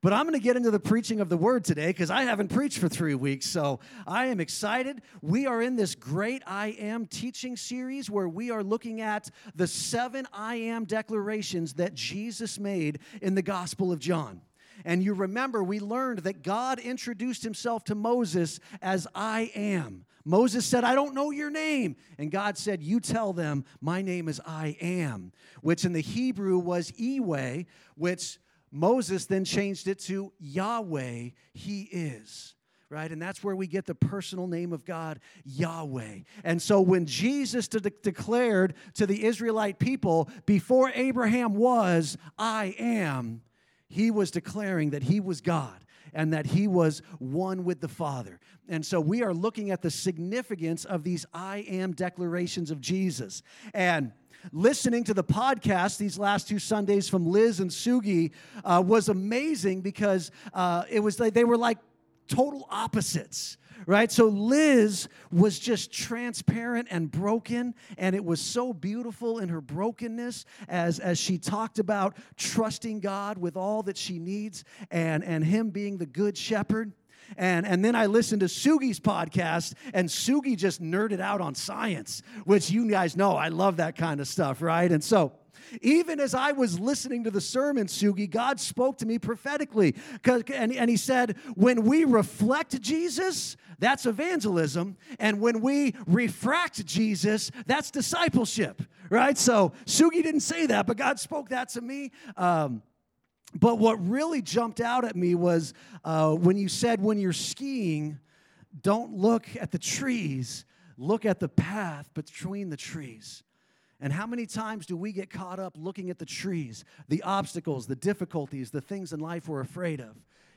But I'm going to get into the preaching of the word today because I haven't preached for three weeks. So I am excited. We are in this great I am teaching series where we are looking at the seven I am declarations that Jesus made in the Gospel of John. And you remember, we learned that God introduced himself to Moses as I am. Moses said, I don't know your name. And God said, You tell them, my name is I am, which in the Hebrew was Ewe, which Moses then changed it to Yahweh, He is. Right? And that's where we get the personal name of God, Yahweh. And so when Jesus de- declared to the Israelite people, before Abraham was, I am, he was declaring that he was God and that he was one with the Father. And so we are looking at the significance of these I am declarations of Jesus. And listening to the podcast these last two Sundays from Liz and Sugi uh, was amazing because uh, it was like they were like total opposites right? So Liz was just transparent and broken, and it was so beautiful in her brokenness as, as she talked about trusting God with all that she needs and, and Him being the good shepherd. And, and then I listened to Sugi's podcast, and Sugi just nerded out on science, which you guys know I love that kind of stuff, right? And so, even as I was listening to the sermon, Sugi, God spoke to me prophetically. And, and He said, When we reflect Jesus, that's evangelism. And when we refract Jesus, that's discipleship, right? So Sugi didn't say that, but God spoke that to me. Um, but what really jumped out at me was uh, when you said, when you're skiing, don't look at the trees, look at the path between the trees. And how many times do we get caught up looking at the trees, the obstacles, the difficulties, the things in life we're afraid of,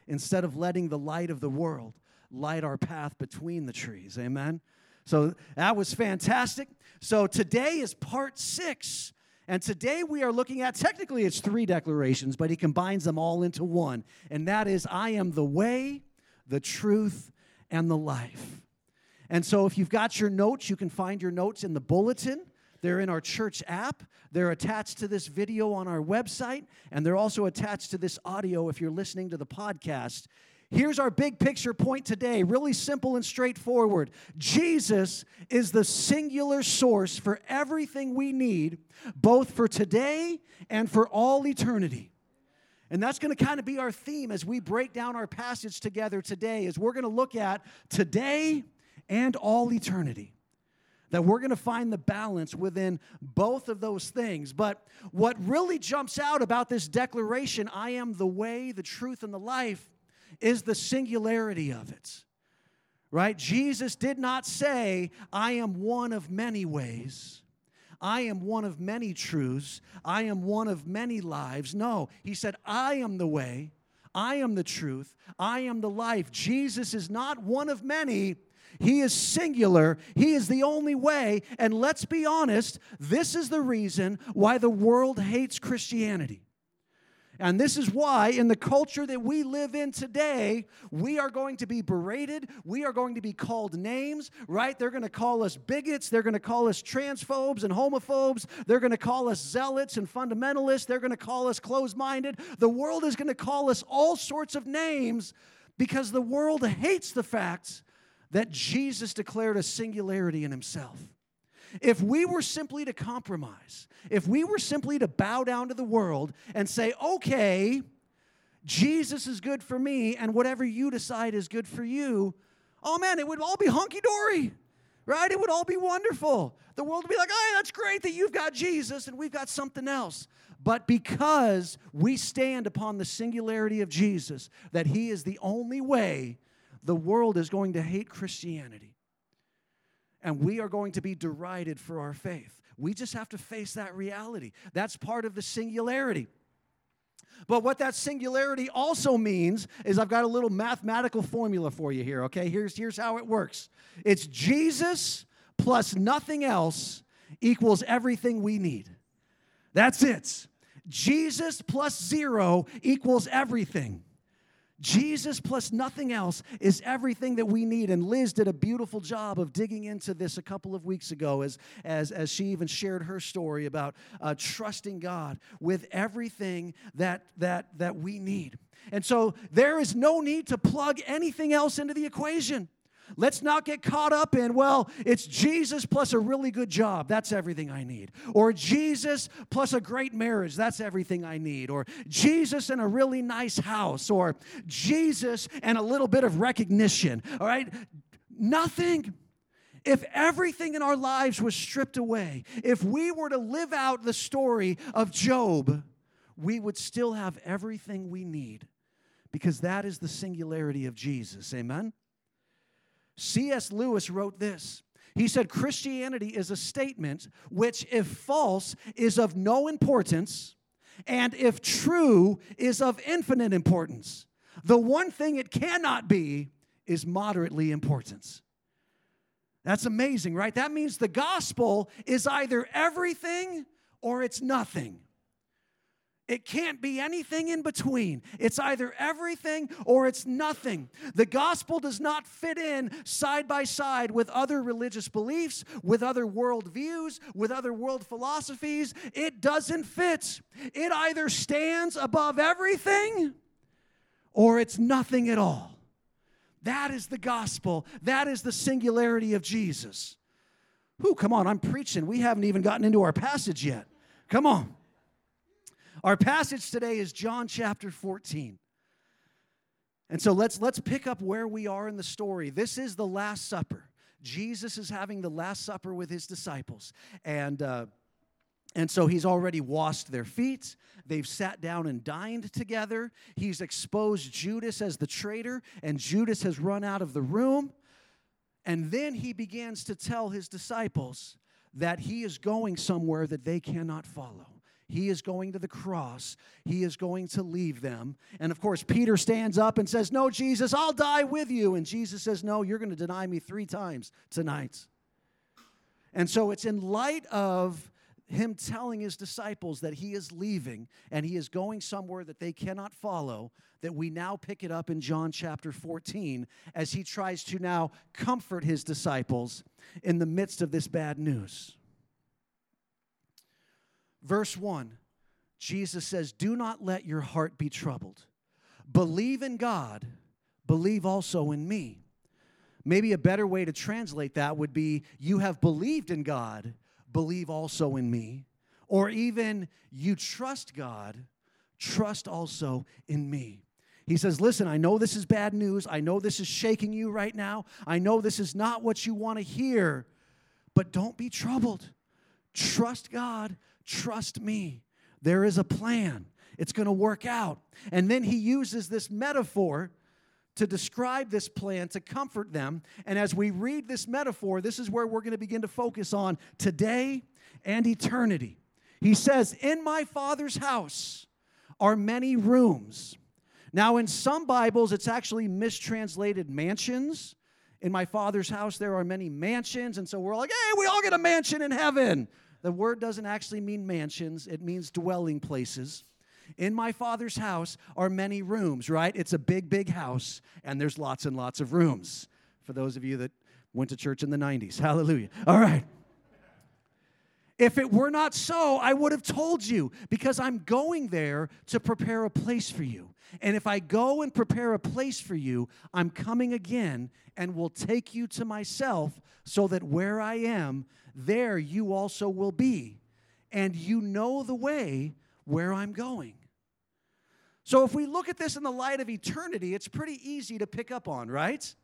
instead of letting the light of the world light our path between the trees? Amen? So that was fantastic. So today is part six. And today we are looking at, technically, it's three declarations, but he combines them all into one. And that is, I am the way, the truth, and the life. And so if you've got your notes, you can find your notes in the bulletin. They're in our church app. They're attached to this video on our website, and they're also attached to this audio if you're listening to the podcast. Here's our big picture point today, really simple and straightforward. Jesus is the singular source for everything we need, both for today and for all eternity. And that's going to kind of be our theme as we break down our passage together today is we're going to look at today and all eternity that we're going to find the balance within both of those things. But what really jumps out about this declaration, I am the way, the truth, and the life, is the singularity of it. Right? Jesus did not say, I am one of many ways. I am one of many truths. I am one of many lives. No, he said, I am the way. I am the truth. I am the life. Jesus is not one of many, he is singular. He is the only way. And let's be honest, this is the reason why the world hates Christianity. And this is why, in the culture that we live in today, we are going to be berated. We are going to be called names, right? They're going to call us bigots. They're going to call us transphobes and homophobes. They're going to call us zealots and fundamentalists. They're going to call us closed minded. The world is going to call us all sorts of names because the world hates the fact that Jesus declared a singularity in himself. If we were simply to compromise, if we were simply to bow down to the world and say, okay, Jesus is good for me, and whatever you decide is good for you, oh man, it would all be hunky dory, right? It would all be wonderful. The world would be like, oh, that's great that you've got Jesus and we've got something else. But because we stand upon the singularity of Jesus, that He is the only way the world is going to hate Christianity. And we are going to be derided for our faith. We just have to face that reality. That's part of the singularity. But what that singularity also means is I've got a little mathematical formula for you here, okay? Here's, here's how it works it's Jesus plus nothing else equals everything we need. That's it. Jesus plus zero equals everything. Jesus plus nothing else is everything that we need. And Liz did a beautiful job of digging into this a couple of weeks ago as, as, as she even shared her story about uh, trusting God with everything that, that, that we need. And so there is no need to plug anything else into the equation. Let's not get caught up in, well, it's Jesus plus a really good job. That's everything I need. Or Jesus plus a great marriage. That's everything I need. Or Jesus and a really nice house. Or Jesus and a little bit of recognition. All right? Nothing. If everything in our lives was stripped away, if we were to live out the story of Job, we would still have everything we need because that is the singularity of Jesus. Amen? C.S. Lewis wrote this. He said, Christianity is a statement which, if false, is of no importance, and if true, is of infinite importance. The one thing it cannot be is moderately importance. That's amazing, right? That means the gospel is either everything or it's nothing. It can't be anything in between. It's either everything or it's nothing. The gospel does not fit in side by side with other religious beliefs, with other worldviews, with other world philosophies. It doesn't fit. It either stands above everything or it's nothing at all. That is the gospel. That is the singularity of Jesus. Who, come on, I'm preaching. We haven't even gotten into our passage yet. Come on. Our passage today is John chapter 14. And so let's let's pick up where we are in the story. This is the Last Supper. Jesus is having the Last Supper with his disciples, and uh, and so he's already washed their feet. They've sat down and dined together. He's exposed Judas as the traitor, and Judas has run out of the room. And then he begins to tell his disciples that he is going somewhere that they cannot follow. He is going to the cross. He is going to leave them. And of course, Peter stands up and says, No, Jesus, I'll die with you. And Jesus says, No, you're going to deny me three times tonight. And so it's in light of him telling his disciples that he is leaving and he is going somewhere that they cannot follow that we now pick it up in John chapter 14 as he tries to now comfort his disciples in the midst of this bad news. Verse 1, Jesus says, Do not let your heart be troubled. Believe in God, believe also in me. Maybe a better way to translate that would be, You have believed in God, believe also in me. Or even, You trust God, trust also in me. He says, Listen, I know this is bad news. I know this is shaking you right now. I know this is not what you want to hear, but don't be troubled. Trust God, Trust me. There is a plan. It's going to work out. And then he uses this metaphor to describe this plan to comfort them. And as we read this metaphor, this is where we're going to begin to focus on today and eternity. He says, In my Father's house are many rooms. Now, in some Bibles, it's actually mistranslated mansions. In my Father's house, there are many mansions. And so we're like, hey, we all get a mansion in heaven. The word doesn't actually mean mansions, it means dwelling places. In my father's house are many rooms, right? It's a big, big house, and there's lots and lots of rooms. For those of you that went to church in the 90s, hallelujah. All right. If it were not so, I would have told you because I'm going there to prepare a place for you. And if I go and prepare a place for you, I'm coming again and will take you to myself so that where I am, there you also will be. And you know the way where I'm going. So, if we look at this in the light of eternity, it's pretty easy to pick up on, right?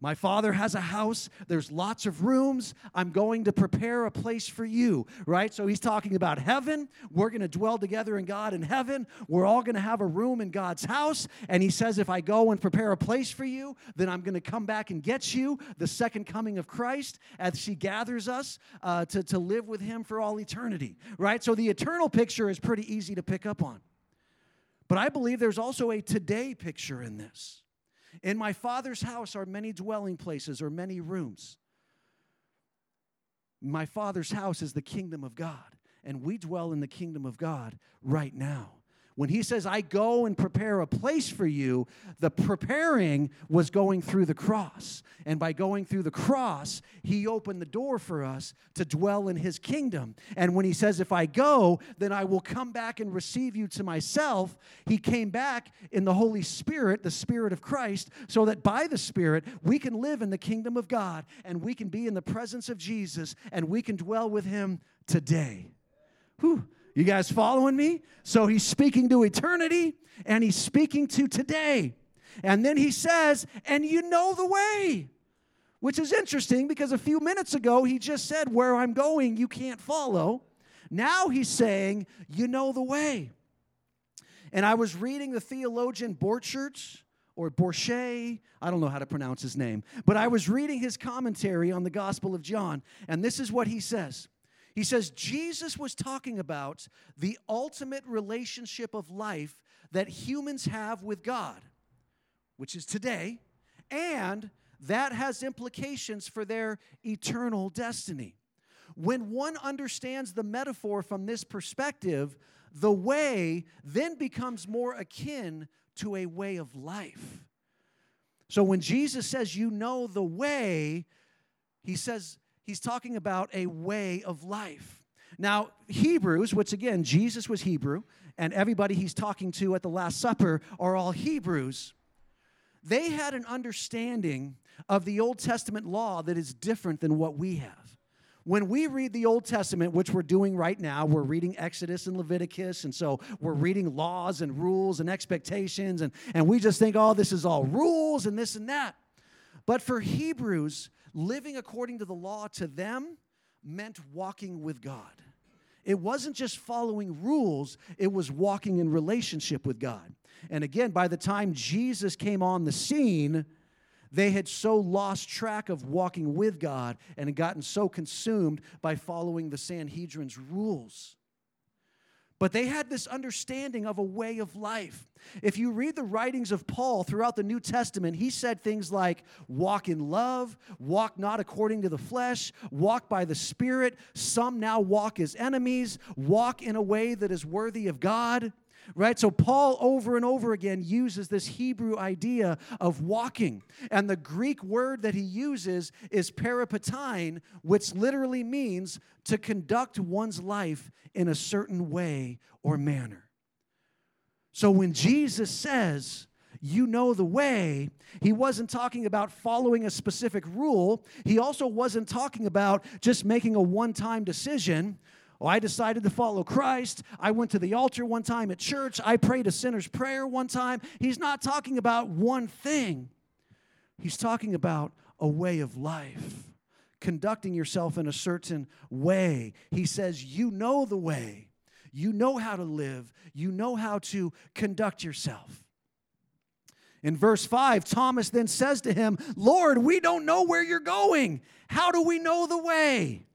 My father has a house. There's lots of rooms. I'm going to prepare a place for you, right? So he's talking about heaven. We're going to dwell together in God in heaven. We're all going to have a room in God's house. And he says, if I go and prepare a place for you, then I'm going to come back and get you, the second coming of Christ, as he gathers us uh, to, to live with him for all eternity, right? So the eternal picture is pretty easy to pick up on. But I believe there's also a today picture in this. In my Father's house are many dwelling places or many rooms. My Father's house is the kingdom of God, and we dwell in the kingdom of God right now. When he says, I go and prepare a place for you, the preparing was going through the cross. And by going through the cross, he opened the door for us to dwell in his kingdom. And when he says, If I go, then I will come back and receive you to myself, he came back in the Holy Spirit, the Spirit of Christ, so that by the Spirit, we can live in the kingdom of God and we can be in the presence of Jesus and we can dwell with him today. Whew. You guys following me? So he's speaking to eternity and he's speaking to today. And then he says, and you know the way, which is interesting because a few minutes ago he just said, Where I'm going, you can't follow. Now he's saying, You know the way. And I was reading the theologian Borchert or Borchet, I don't know how to pronounce his name, but I was reading his commentary on the Gospel of John, and this is what he says. He says Jesus was talking about the ultimate relationship of life that humans have with God, which is today, and that has implications for their eternal destiny. When one understands the metaphor from this perspective, the way then becomes more akin to a way of life. So when Jesus says, You know the way, he says, he's talking about a way of life. Now, Hebrews, which again, Jesus was Hebrew, and everybody he's talking to at the Last Supper are all Hebrews. They had an understanding of the Old Testament law that is different than what we have. When we read the Old Testament, which we're doing right now, we're reading Exodus and Leviticus, and so we're reading laws and rules and expectations, and, and we just think, oh, this is all rules and this and that. But for Hebrews, living according to the law to them meant walking with God. It wasn't just following rules, it was walking in relationship with God. And again, by the time Jesus came on the scene, they had so lost track of walking with God and had gotten so consumed by following the Sanhedrin's rules. But they had this understanding of a way of life. If you read the writings of Paul throughout the New Testament, he said things like walk in love, walk not according to the flesh, walk by the Spirit. Some now walk as enemies, walk in a way that is worthy of God right? So Paul over and over again uses this Hebrew idea of walking. And the Greek word that he uses is peripatein, which literally means to conduct one's life in a certain way or manner. So when Jesus says, you know the way. He wasn't talking about following a specific rule. He also wasn't talking about just making a one time decision. Oh, I decided to follow Christ. I went to the altar one time at church. I prayed a sinner's prayer one time. He's not talking about one thing, he's talking about a way of life, conducting yourself in a certain way. He says, You know the way, you know how to live, you know how to conduct yourself. In verse 5, Thomas then says to him, Lord, we don't know where you're going. How do we know the way?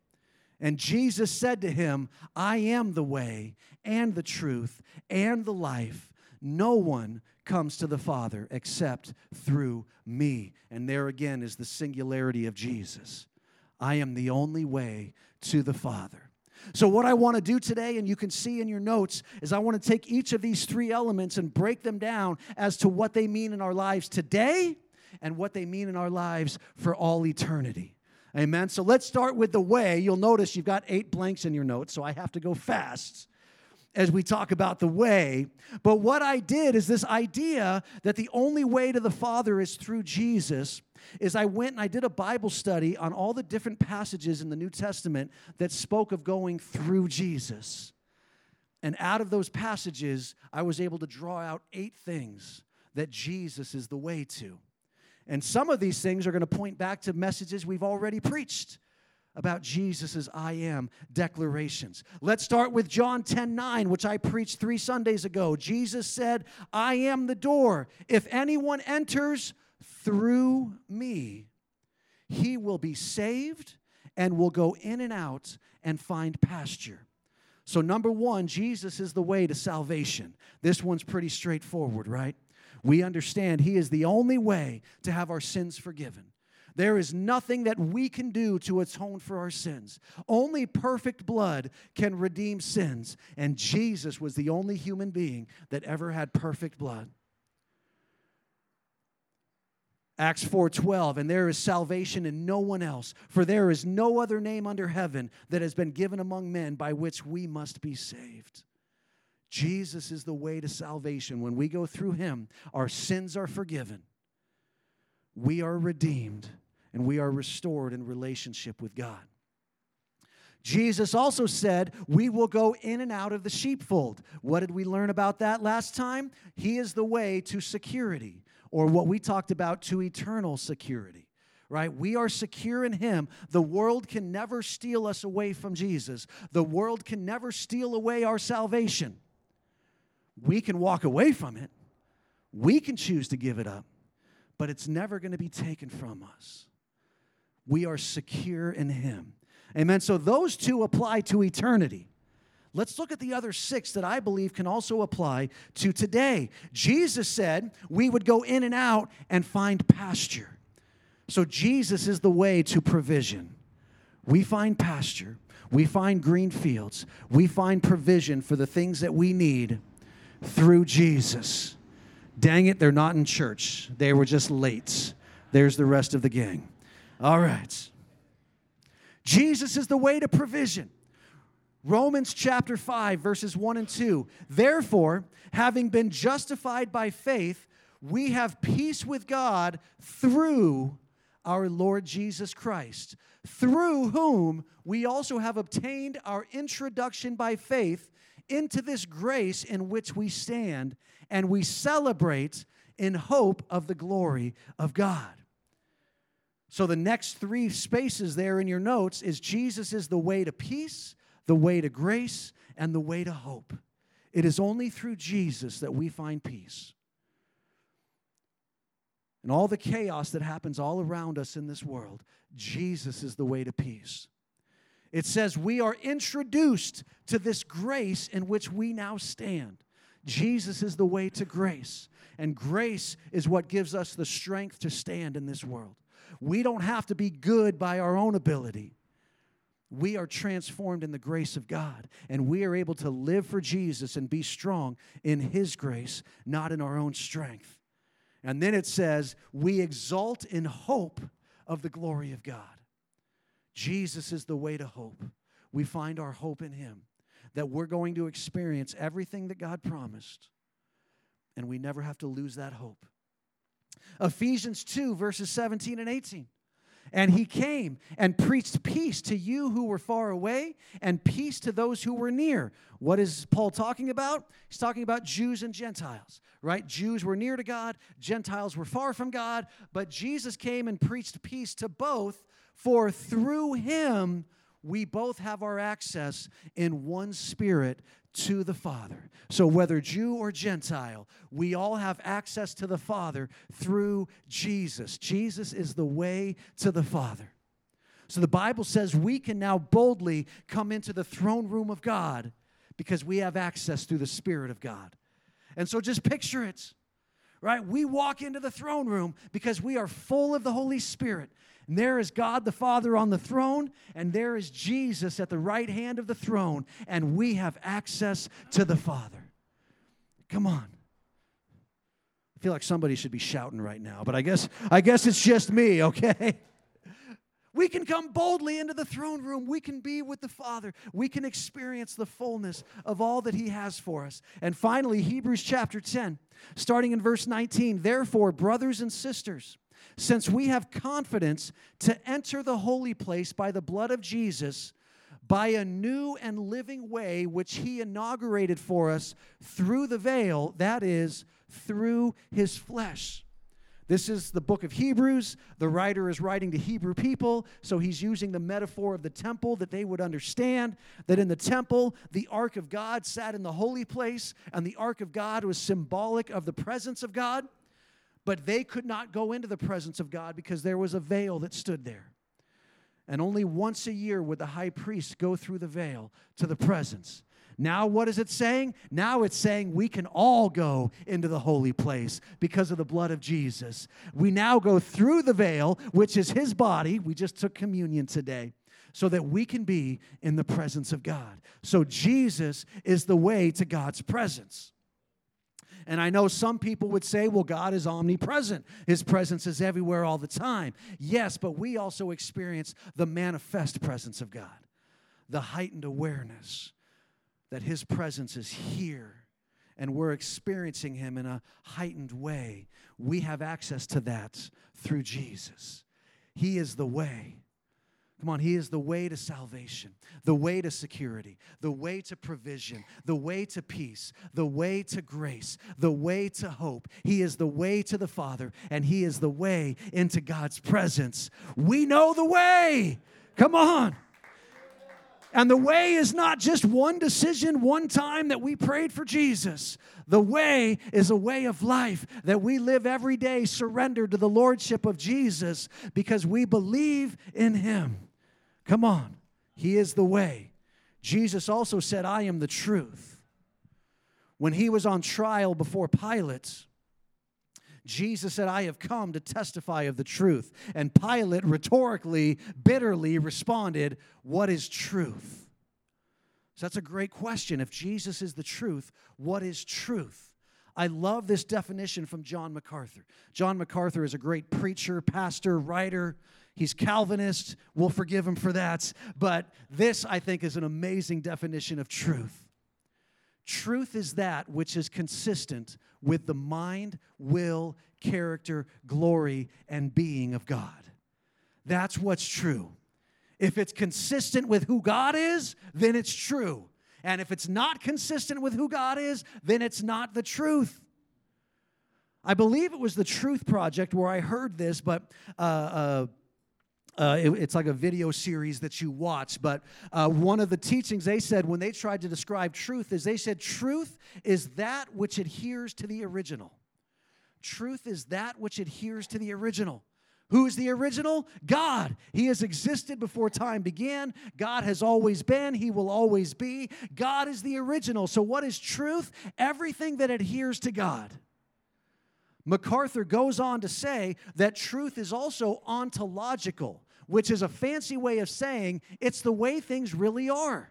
And Jesus said to him, I am the way and the truth and the life. No one comes to the Father except through me. And there again is the singularity of Jesus. I am the only way to the Father. So, what I want to do today, and you can see in your notes, is I want to take each of these three elements and break them down as to what they mean in our lives today and what they mean in our lives for all eternity. Amen. So let's start with the way. You'll notice you've got eight blanks in your notes, so I have to go fast as we talk about the way. But what I did is this idea that the only way to the Father is through Jesus is I went and I did a Bible study on all the different passages in the New Testament that spoke of going through Jesus. And out of those passages, I was able to draw out eight things that Jesus is the way to. And some of these things are going to point back to messages we've already preached about Jesus' I am declarations. Let's start with John 10 9, which I preached three Sundays ago. Jesus said, I am the door. If anyone enters through me, he will be saved and will go in and out and find pasture. So, number one, Jesus is the way to salvation. This one's pretty straightforward, right? We understand He is the only way to have our sins forgiven. There is nothing that we can do to atone for our sins. Only perfect blood can redeem sins, and Jesus was the only human being that ever had perfect blood. Acts 4:12 and there is salvation in no one else for there is no other name under heaven that has been given among men by which we must be saved. Jesus is the way to salvation. When we go through him, our sins are forgiven. We are redeemed and we are restored in relationship with God. Jesus also said, We will go in and out of the sheepfold. What did we learn about that last time? He is the way to security, or what we talked about to eternal security, right? We are secure in Him. The world can never steal us away from Jesus, the world can never steal away our salvation. We can walk away from it, we can choose to give it up, but it's never going to be taken from us we are secure in Him. Amen. So those two apply to eternity. Let's look at the other six that I believe can also apply to today. Jesus said we would go in and out and find pasture. So Jesus is the way to provision. We find pasture, we find green fields, we find provision for the things that we need through Jesus. Dang it, they're not in church. They were just late. There's the rest of the gang. All right. Jesus is the way to provision. Romans chapter 5, verses 1 and 2. Therefore, having been justified by faith, we have peace with God through our Lord Jesus Christ, through whom we also have obtained our introduction by faith into this grace in which we stand, and we celebrate in hope of the glory of God. So the next three spaces there in your notes is Jesus is the way to peace, the way to grace, and the way to hope. It is only through Jesus that we find peace. And all the chaos that happens all around us in this world, Jesus is the way to peace. It says we are introduced to this grace in which we now stand. Jesus is the way to grace, and grace is what gives us the strength to stand in this world. We don't have to be good by our own ability. We are transformed in the grace of God, and we are able to live for Jesus and be strong in His grace, not in our own strength. And then it says, We exult in hope of the glory of God. Jesus is the way to hope. We find our hope in Him, that we're going to experience everything that God promised, and we never have to lose that hope. Ephesians 2, verses 17 and 18. And he came and preached peace to you who were far away and peace to those who were near. What is Paul talking about? He's talking about Jews and Gentiles, right? Jews were near to God, Gentiles were far from God, but Jesus came and preached peace to both, for through him we both have our access in one spirit to the Father. So, whether Jew or Gentile, we all have access to the Father through Jesus. Jesus is the way to the Father. So, the Bible says we can now boldly come into the throne room of God because we have access through the Spirit of God. And so, just picture it, right? We walk into the throne room because we are full of the Holy Spirit. And there is God the Father on the throne, and there is Jesus at the right hand of the throne, and we have access to the Father. Come on. I feel like somebody should be shouting right now, but I guess I guess it's just me, okay? We can come boldly into the throne room. We can be with the Father. We can experience the fullness of all that He has for us. And finally, Hebrews chapter 10, starting in verse 19. Therefore, brothers and sisters, since we have confidence to enter the holy place by the blood of Jesus, by a new and living way which he inaugurated for us through the veil, that is, through his flesh. This is the book of Hebrews. The writer is writing to Hebrew people, so he's using the metaphor of the temple that they would understand. That in the temple, the ark of God sat in the holy place, and the ark of God was symbolic of the presence of God. But they could not go into the presence of God because there was a veil that stood there. And only once a year would the high priest go through the veil to the presence. Now, what is it saying? Now it's saying we can all go into the holy place because of the blood of Jesus. We now go through the veil, which is his body. We just took communion today so that we can be in the presence of God. So, Jesus is the way to God's presence. And I know some people would say, well, God is omnipresent. His presence is everywhere all the time. Yes, but we also experience the manifest presence of God, the heightened awareness that His presence is here and we're experiencing Him in a heightened way. We have access to that through Jesus. He is the way. Come on, He is the way to salvation, the way to security, the way to provision, the way to peace, the way to grace, the way to hope. He is the way to the Father, and He is the way into God's presence. We know the way. Come on. And the way is not just one decision, one time that we prayed for Jesus. The way is a way of life that we live every day surrendered to the Lordship of Jesus because we believe in Him. Come on. He is the way. Jesus also said, I am the truth. When he was on trial before Pilate, Jesus said, I have come to testify of the truth. And Pilate rhetorically, bitterly responded, What is truth? So that's a great question. If Jesus is the truth, what is truth? I love this definition from John MacArthur. John MacArthur is a great preacher, pastor, writer. He's Calvinist. We'll forgive him for that. But this, I think, is an amazing definition of truth. Truth is that which is consistent with the mind, will, character, glory, and being of God. That's what's true. If it's consistent with who God is, then it's true. And if it's not consistent with who God is, then it's not the truth. I believe it was the Truth Project where I heard this, but uh, uh, uh, it, it's like a video series that you watch. But uh, one of the teachings they said when they tried to describe truth is they said, Truth is that which adheres to the original. Truth is that which adheres to the original. Who is the original? God. He has existed before time began. God has always been. He will always be. God is the original. So, what is truth? Everything that adheres to God. MacArthur goes on to say that truth is also ontological, which is a fancy way of saying it's the way things really are.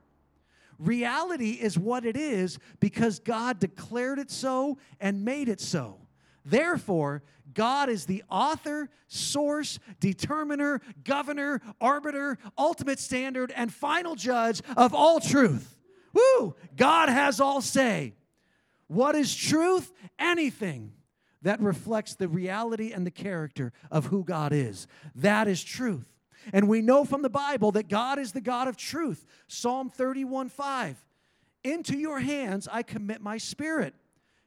Reality is what it is because God declared it so and made it so. Therefore, God is the author, source, determiner, governor, arbiter, ultimate standard, and final judge of all truth. Woo! God has all say. What is truth? Anything that reflects the reality and the character of who God is. That is truth. And we know from the Bible that God is the God of truth. Psalm 31 5. Into your hands I commit my spirit.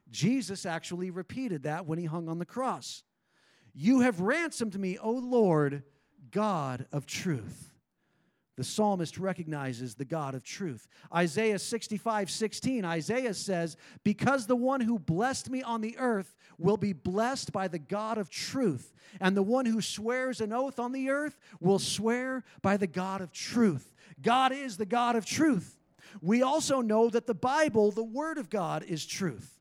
Jesus actually repeated that when he hung on the cross. You have ransomed me, O Lord, God of truth. The psalmist recognizes the God of truth. Isaiah 65 16, Isaiah says, Because the one who blessed me on the earth will be blessed by the God of truth, and the one who swears an oath on the earth will swear by the God of truth. God is the God of truth. We also know that the Bible, the Word of God, is truth.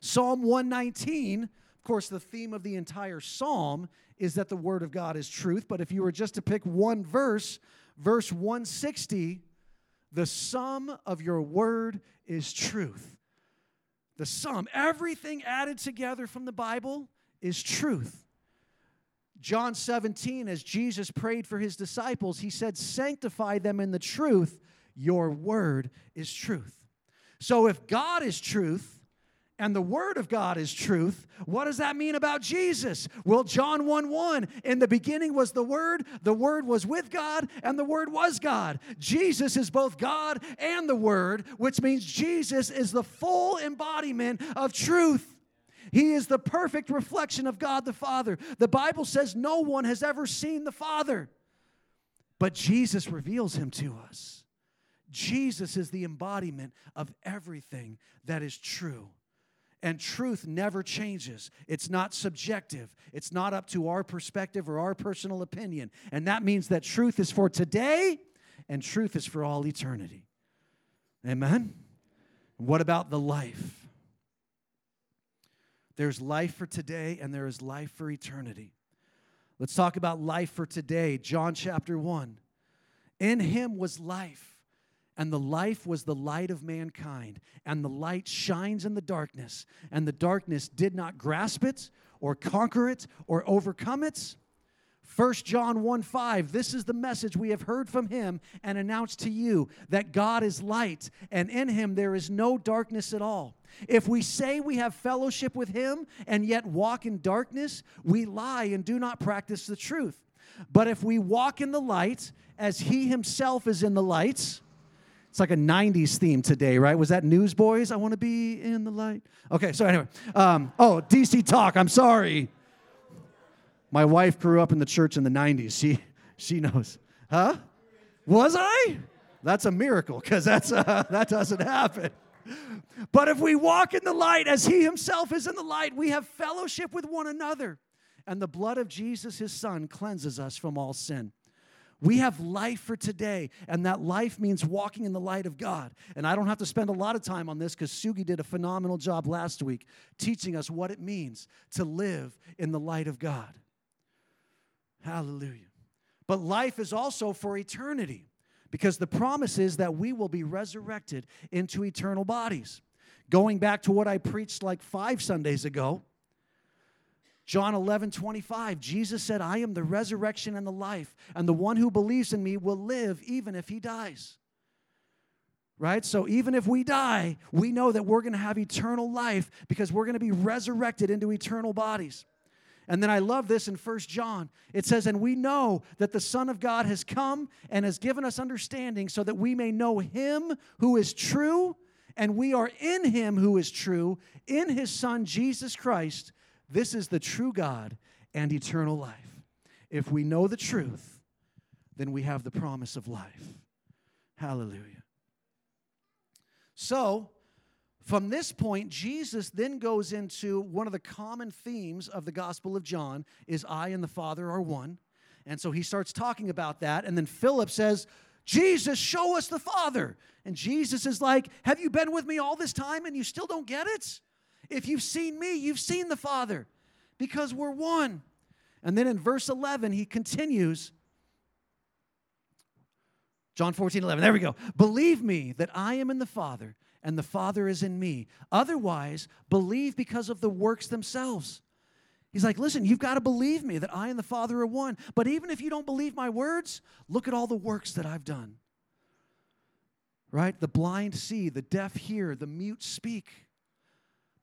Psalm 119, of course, the theme of the entire psalm is that the Word of God is truth. But if you were just to pick one verse, verse 160, the sum of your word is truth. The sum, everything added together from the Bible is truth. John 17, as Jesus prayed for his disciples, he said, Sanctify them in the truth. Your word is truth. So if God is truth, and the Word of God is truth, what does that mean about Jesus? Well, John 1 1, in the beginning was the Word, the Word was with God, and the Word was God. Jesus is both God and the Word, which means Jesus is the full embodiment of truth. He is the perfect reflection of God the Father. The Bible says no one has ever seen the Father, but Jesus reveals him to us. Jesus is the embodiment of everything that is true. And truth never changes. It's not subjective. It's not up to our perspective or our personal opinion. And that means that truth is for today and truth is for all eternity. Amen? What about the life? There's life for today and there is life for eternity. Let's talk about life for today. John chapter 1. In him was life, and the life was the light of mankind. And the light shines in the darkness, and the darkness did not grasp it, or conquer it, or overcome it. 1 John 1 5, this is the message we have heard from him and announced to you that God is light, and in him there is no darkness at all. If we say we have fellowship with him and yet walk in darkness, we lie and do not practice the truth. But if we walk in the light, as he himself is in the light, it's like a 90s theme today, right? Was that Newsboys? I want to be in the light. Okay, so anyway. Um, oh, DC Talk, I'm sorry. My wife grew up in the church in the 90s. She, she knows. Huh? Was I? That's a miracle because that's uh, that doesn't happen. But if we walk in the light as he himself is in the light, we have fellowship with one another. And the blood of Jesus, his son, cleanses us from all sin. We have life for today, and that life means walking in the light of God. And I don't have to spend a lot of time on this because Sugi did a phenomenal job last week teaching us what it means to live in the light of God. Hallelujah. But life is also for eternity because the promise is that we will be resurrected into eternal bodies. Going back to what I preached like five Sundays ago, John 11, 25, Jesus said, I am the resurrection and the life, and the one who believes in me will live even if he dies. Right? So even if we die, we know that we're going to have eternal life because we're going to be resurrected into eternal bodies. And then I love this in First John. It says, And we know that the Son of God has come and has given us understanding so that we may know him who is true, and we are in him who is true, in his Son, Jesus Christ. This is the true God and eternal life. If we know the truth, then we have the promise of life. Hallelujah. So, from this point, Jesus then goes into one of the common themes of the Gospel of John is I and the Father are one. And so he starts talking about that. And then Philip says, Jesus, show us the Father. And Jesus is like, Have you been with me all this time and you still don't get it? If you've seen me, you've seen the Father because we're one. And then in verse 11, he continues John 14, 11. There we go. Believe me that I am in the Father and the Father is in me. Otherwise, believe because of the works themselves. He's like, listen, you've got to believe me that I and the Father are one. But even if you don't believe my words, look at all the works that I've done. Right? The blind see, the deaf hear, the mute speak.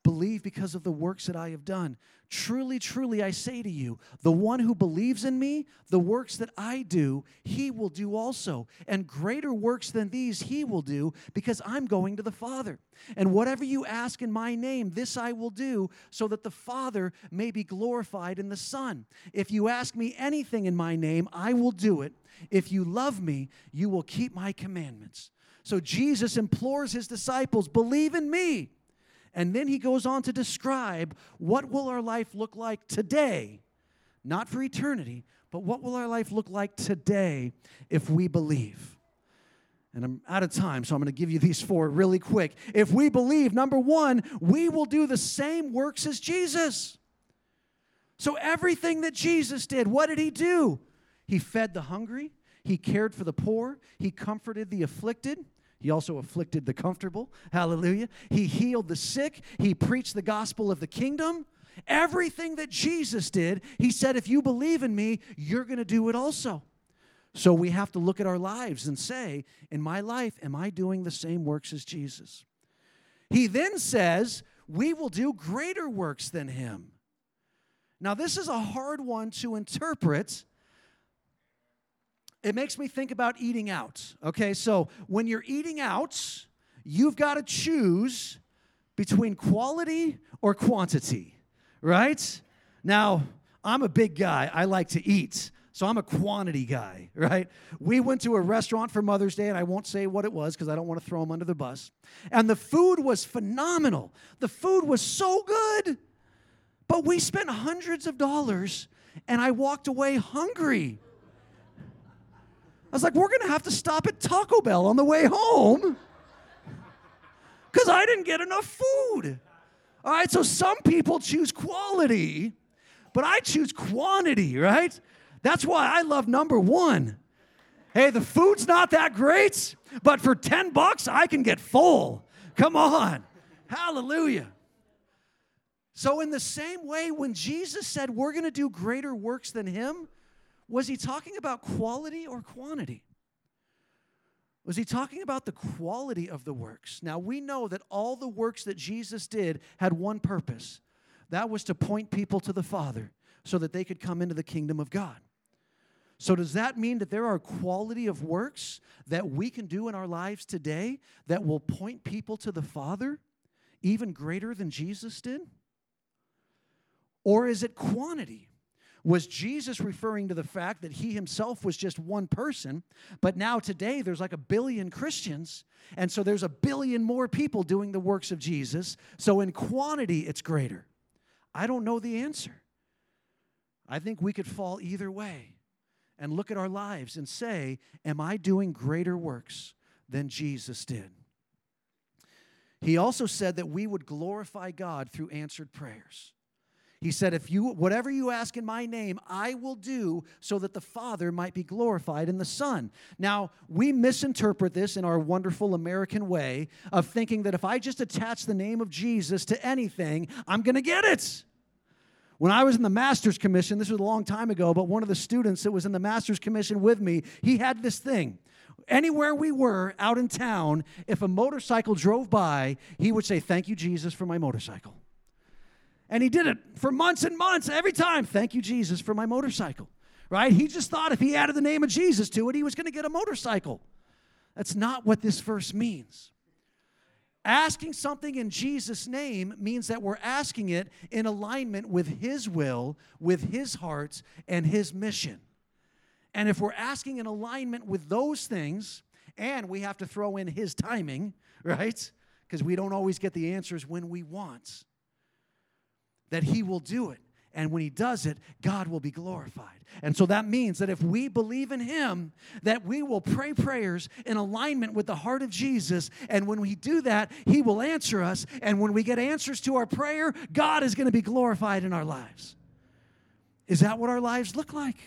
Believe because of the works that I have done. Truly, truly, I say to you, the one who believes in me, the works that I do, he will do also. And greater works than these he will do, because I'm going to the Father. And whatever you ask in my name, this I will do, so that the Father may be glorified in the Son. If you ask me anything in my name, I will do it. If you love me, you will keep my commandments. So Jesus implores his disciples, believe in me and then he goes on to describe what will our life look like today, not for eternity, but what will our life look like today if we believe. And I'm out of time, so I'm going to give you these four really quick. If we believe, number one, we will do the same works as Jesus. So, everything that Jesus did, what did he do? He fed the hungry, he cared for the poor, he comforted the afflicted, he also afflicted the comfortable. Hallelujah. He healed the sick. He preached the gospel of the kingdom. Everything that Jesus did, he said, if you believe in me, you're going to do it also. So we have to look at our lives and say, in my life, am I doing the same works as Jesus? He then says, we will do greater works than him. Now, this is a hard one to interpret it makes me think about eating out. Okay, so when you're eating out, you've got to choose between quality or quantity, right? Now, I'm a big guy, I like to eat. So I'm a quantity guy, right? We went to a restaurant for Mother's Day, and I won't say what it was because I don't want to throw them under the bus. And the food was phenomenal. The food was so good. But we spent hundreds of dollars, and I walked away hungry. I was like, we're going to have to stop at Taco Bell on the way home. Because I didn't get enough food. All right, so some people choose quality, but I choose quantity, right? That's why I love number one. Hey, the food's not that great, but for 10 bucks, I can get full. Come on. Hallelujah. So, in the same way, when Jesus said we're going to do greater works than him, was he talking about quality or quantity? Was he talking about the quality of the works? Now, we know that all the works that Jesus did had one purpose that was to point people to the Father so that they could come into the kingdom of God. So, does that mean that there are quality of works that we can do in our lives today that will point people to the Father even greater than Jesus did? Or is it quantity? Was Jesus referring to the fact that he himself was just one person, but now today there's like a billion Christians, and so there's a billion more people doing the works of Jesus, so in quantity it's greater? I don't know the answer. I think we could fall either way and look at our lives and say, Am I doing greater works than Jesus did? He also said that we would glorify God through answered prayers. He said, If you, whatever you ask in my name, I will do so that the Father might be glorified in the Son. Now, we misinterpret this in our wonderful American way of thinking that if I just attach the name of Jesus to anything, I'm going to get it. When I was in the master's commission, this was a long time ago, but one of the students that was in the master's commission with me, he had this thing. Anywhere we were out in town, if a motorcycle drove by, he would say, Thank you, Jesus, for my motorcycle. And he did it for months and months, every time. Thank you, Jesus, for my motorcycle. Right? He just thought if he added the name of Jesus to it, he was going to get a motorcycle. That's not what this verse means. Asking something in Jesus' name means that we're asking it in alignment with His will, with His heart, and His mission. And if we're asking in alignment with those things, and we have to throw in His timing, right? Because we don't always get the answers when we want, that He will do it. And when he does it, God will be glorified. And so that means that if we believe in him, that we will pray prayers in alignment with the heart of Jesus. And when we do that, he will answer us. And when we get answers to our prayer, God is going to be glorified in our lives. Is that what our lives look like?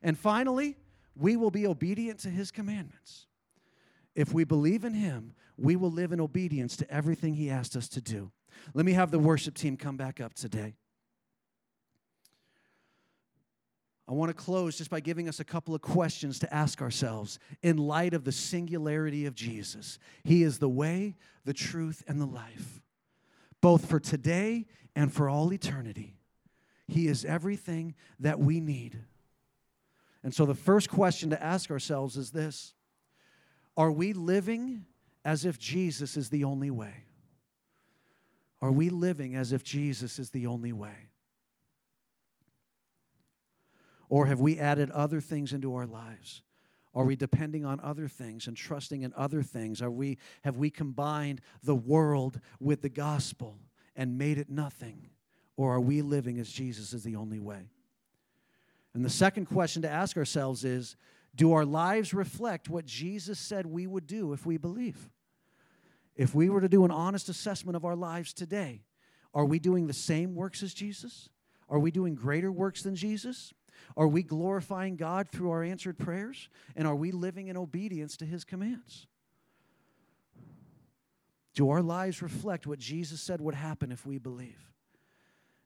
And finally, we will be obedient to his commandments. If we believe in him, we will live in obedience to everything he asked us to do. Let me have the worship team come back up today. I want to close just by giving us a couple of questions to ask ourselves in light of the singularity of Jesus. He is the way, the truth, and the life, both for today and for all eternity. He is everything that we need. And so the first question to ask ourselves is this Are we living as if Jesus is the only way? Are we living as if Jesus is the only way? Or have we added other things into our lives? Are we depending on other things and trusting in other things? Are we, have we combined the world with the gospel and made it nothing? Or are we living as Jesus is the only way? And the second question to ask ourselves is Do our lives reflect what Jesus said we would do if we believe? If we were to do an honest assessment of our lives today, are we doing the same works as Jesus? Are we doing greater works than Jesus? Are we glorifying God through our answered prayers? And are we living in obedience to His commands? Do our lives reflect what Jesus said would happen if we believe?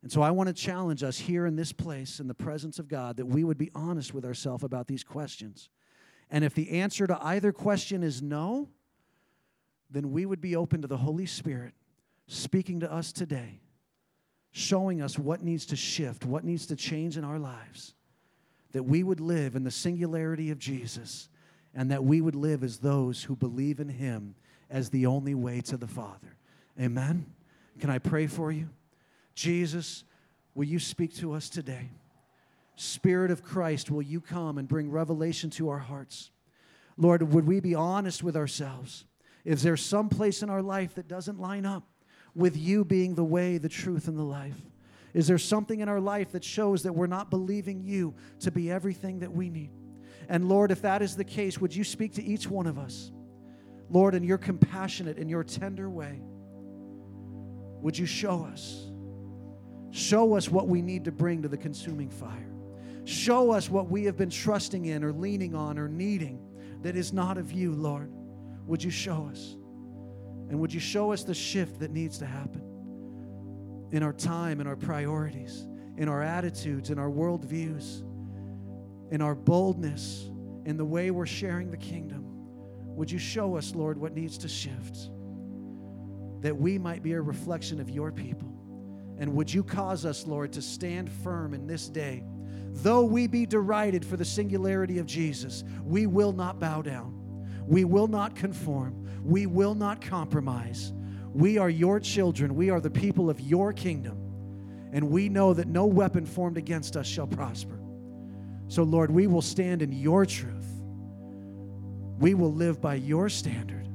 And so I want to challenge us here in this place, in the presence of God, that we would be honest with ourselves about these questions. And if the answer to either question is no, then we would be open to the Holy Spirit speaking to us today, showing us what needs to shift, what needs to change in our lives that we would live in the singularity of Jesus and that we would live as those who believe in Him as the only way to the Father. Amen. Can I pray for you? Jesus, will you speak to us today? Spirit of Christ, will you come and bring revelation to our hearts? Lord, would we be honest with ourselves? Is there some place in our life that doesn't line up with you being the way, the truth, and the life? Is there something in our life that shows that we're not believing you to be everything that we need? And Lord, if that is the case, would you speak to each one of us? Lord, in your compassionate and your tender way, would you show us? Show us what we need to bring to the consuming fire. Show us what we have been trusting in or leaning on or needing that is not of you, Lord. Would you show us? And would you show us the shift that needs to happen in our time, in our priorities, in our attitudes, in our worldviews, in our boldness, in the way we're sharing the kingdom? Would you show us, Lord, what needs to shift? That we might be a reflection of your people. And would you cause us, Lord, to stand firm in this day? Though we be derided for the singularity of Jesus, we will not bow down. We will not conform. We will not compromise. We are your children. We are the people of your kingdom. And we know that no weapon formed against us shall prosper. So, Lord, we will stand in your truth. We will live by your standard.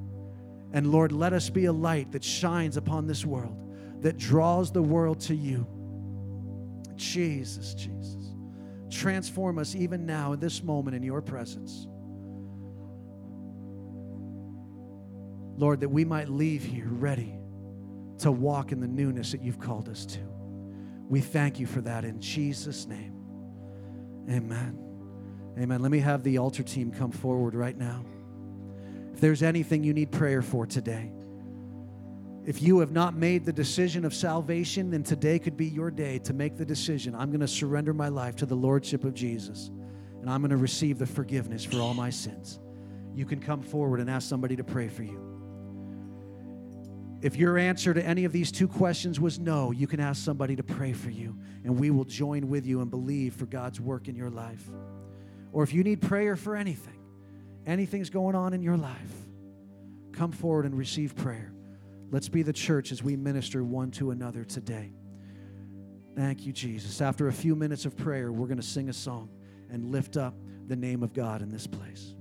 And Lord, let us be a light that shines upon this world, that draws the world to you. Jesus, Jesus. Transform us even now in this moment in your presence. Lord, that we might leave here ready to walk in the newness that you've called us to. We thank you for that in Jesus' name. Amen. Amen. Let me have the altar team come forward right now. If there's anything you need prayer for today, if you have not made the decision of salvation, then today could be your day to make the decision. I'm going to surrender my life to the Lordship of Jesus, and I'm going to receive the forgiveness for all my sins. You can come forward and ask somebody to pray for you. If your answer to any of these two questions was no, you can ask somebody to pray for you, and we will join with you and believe for God's work in your life. Or if you need prayer for anything, anything's going on in your life, come forward and receive prayer. Let's be the church as we minister one to another today. Thank you, Jesus. After a few minutes of prayer, we're going to sing a song and lift up the name of God in this place.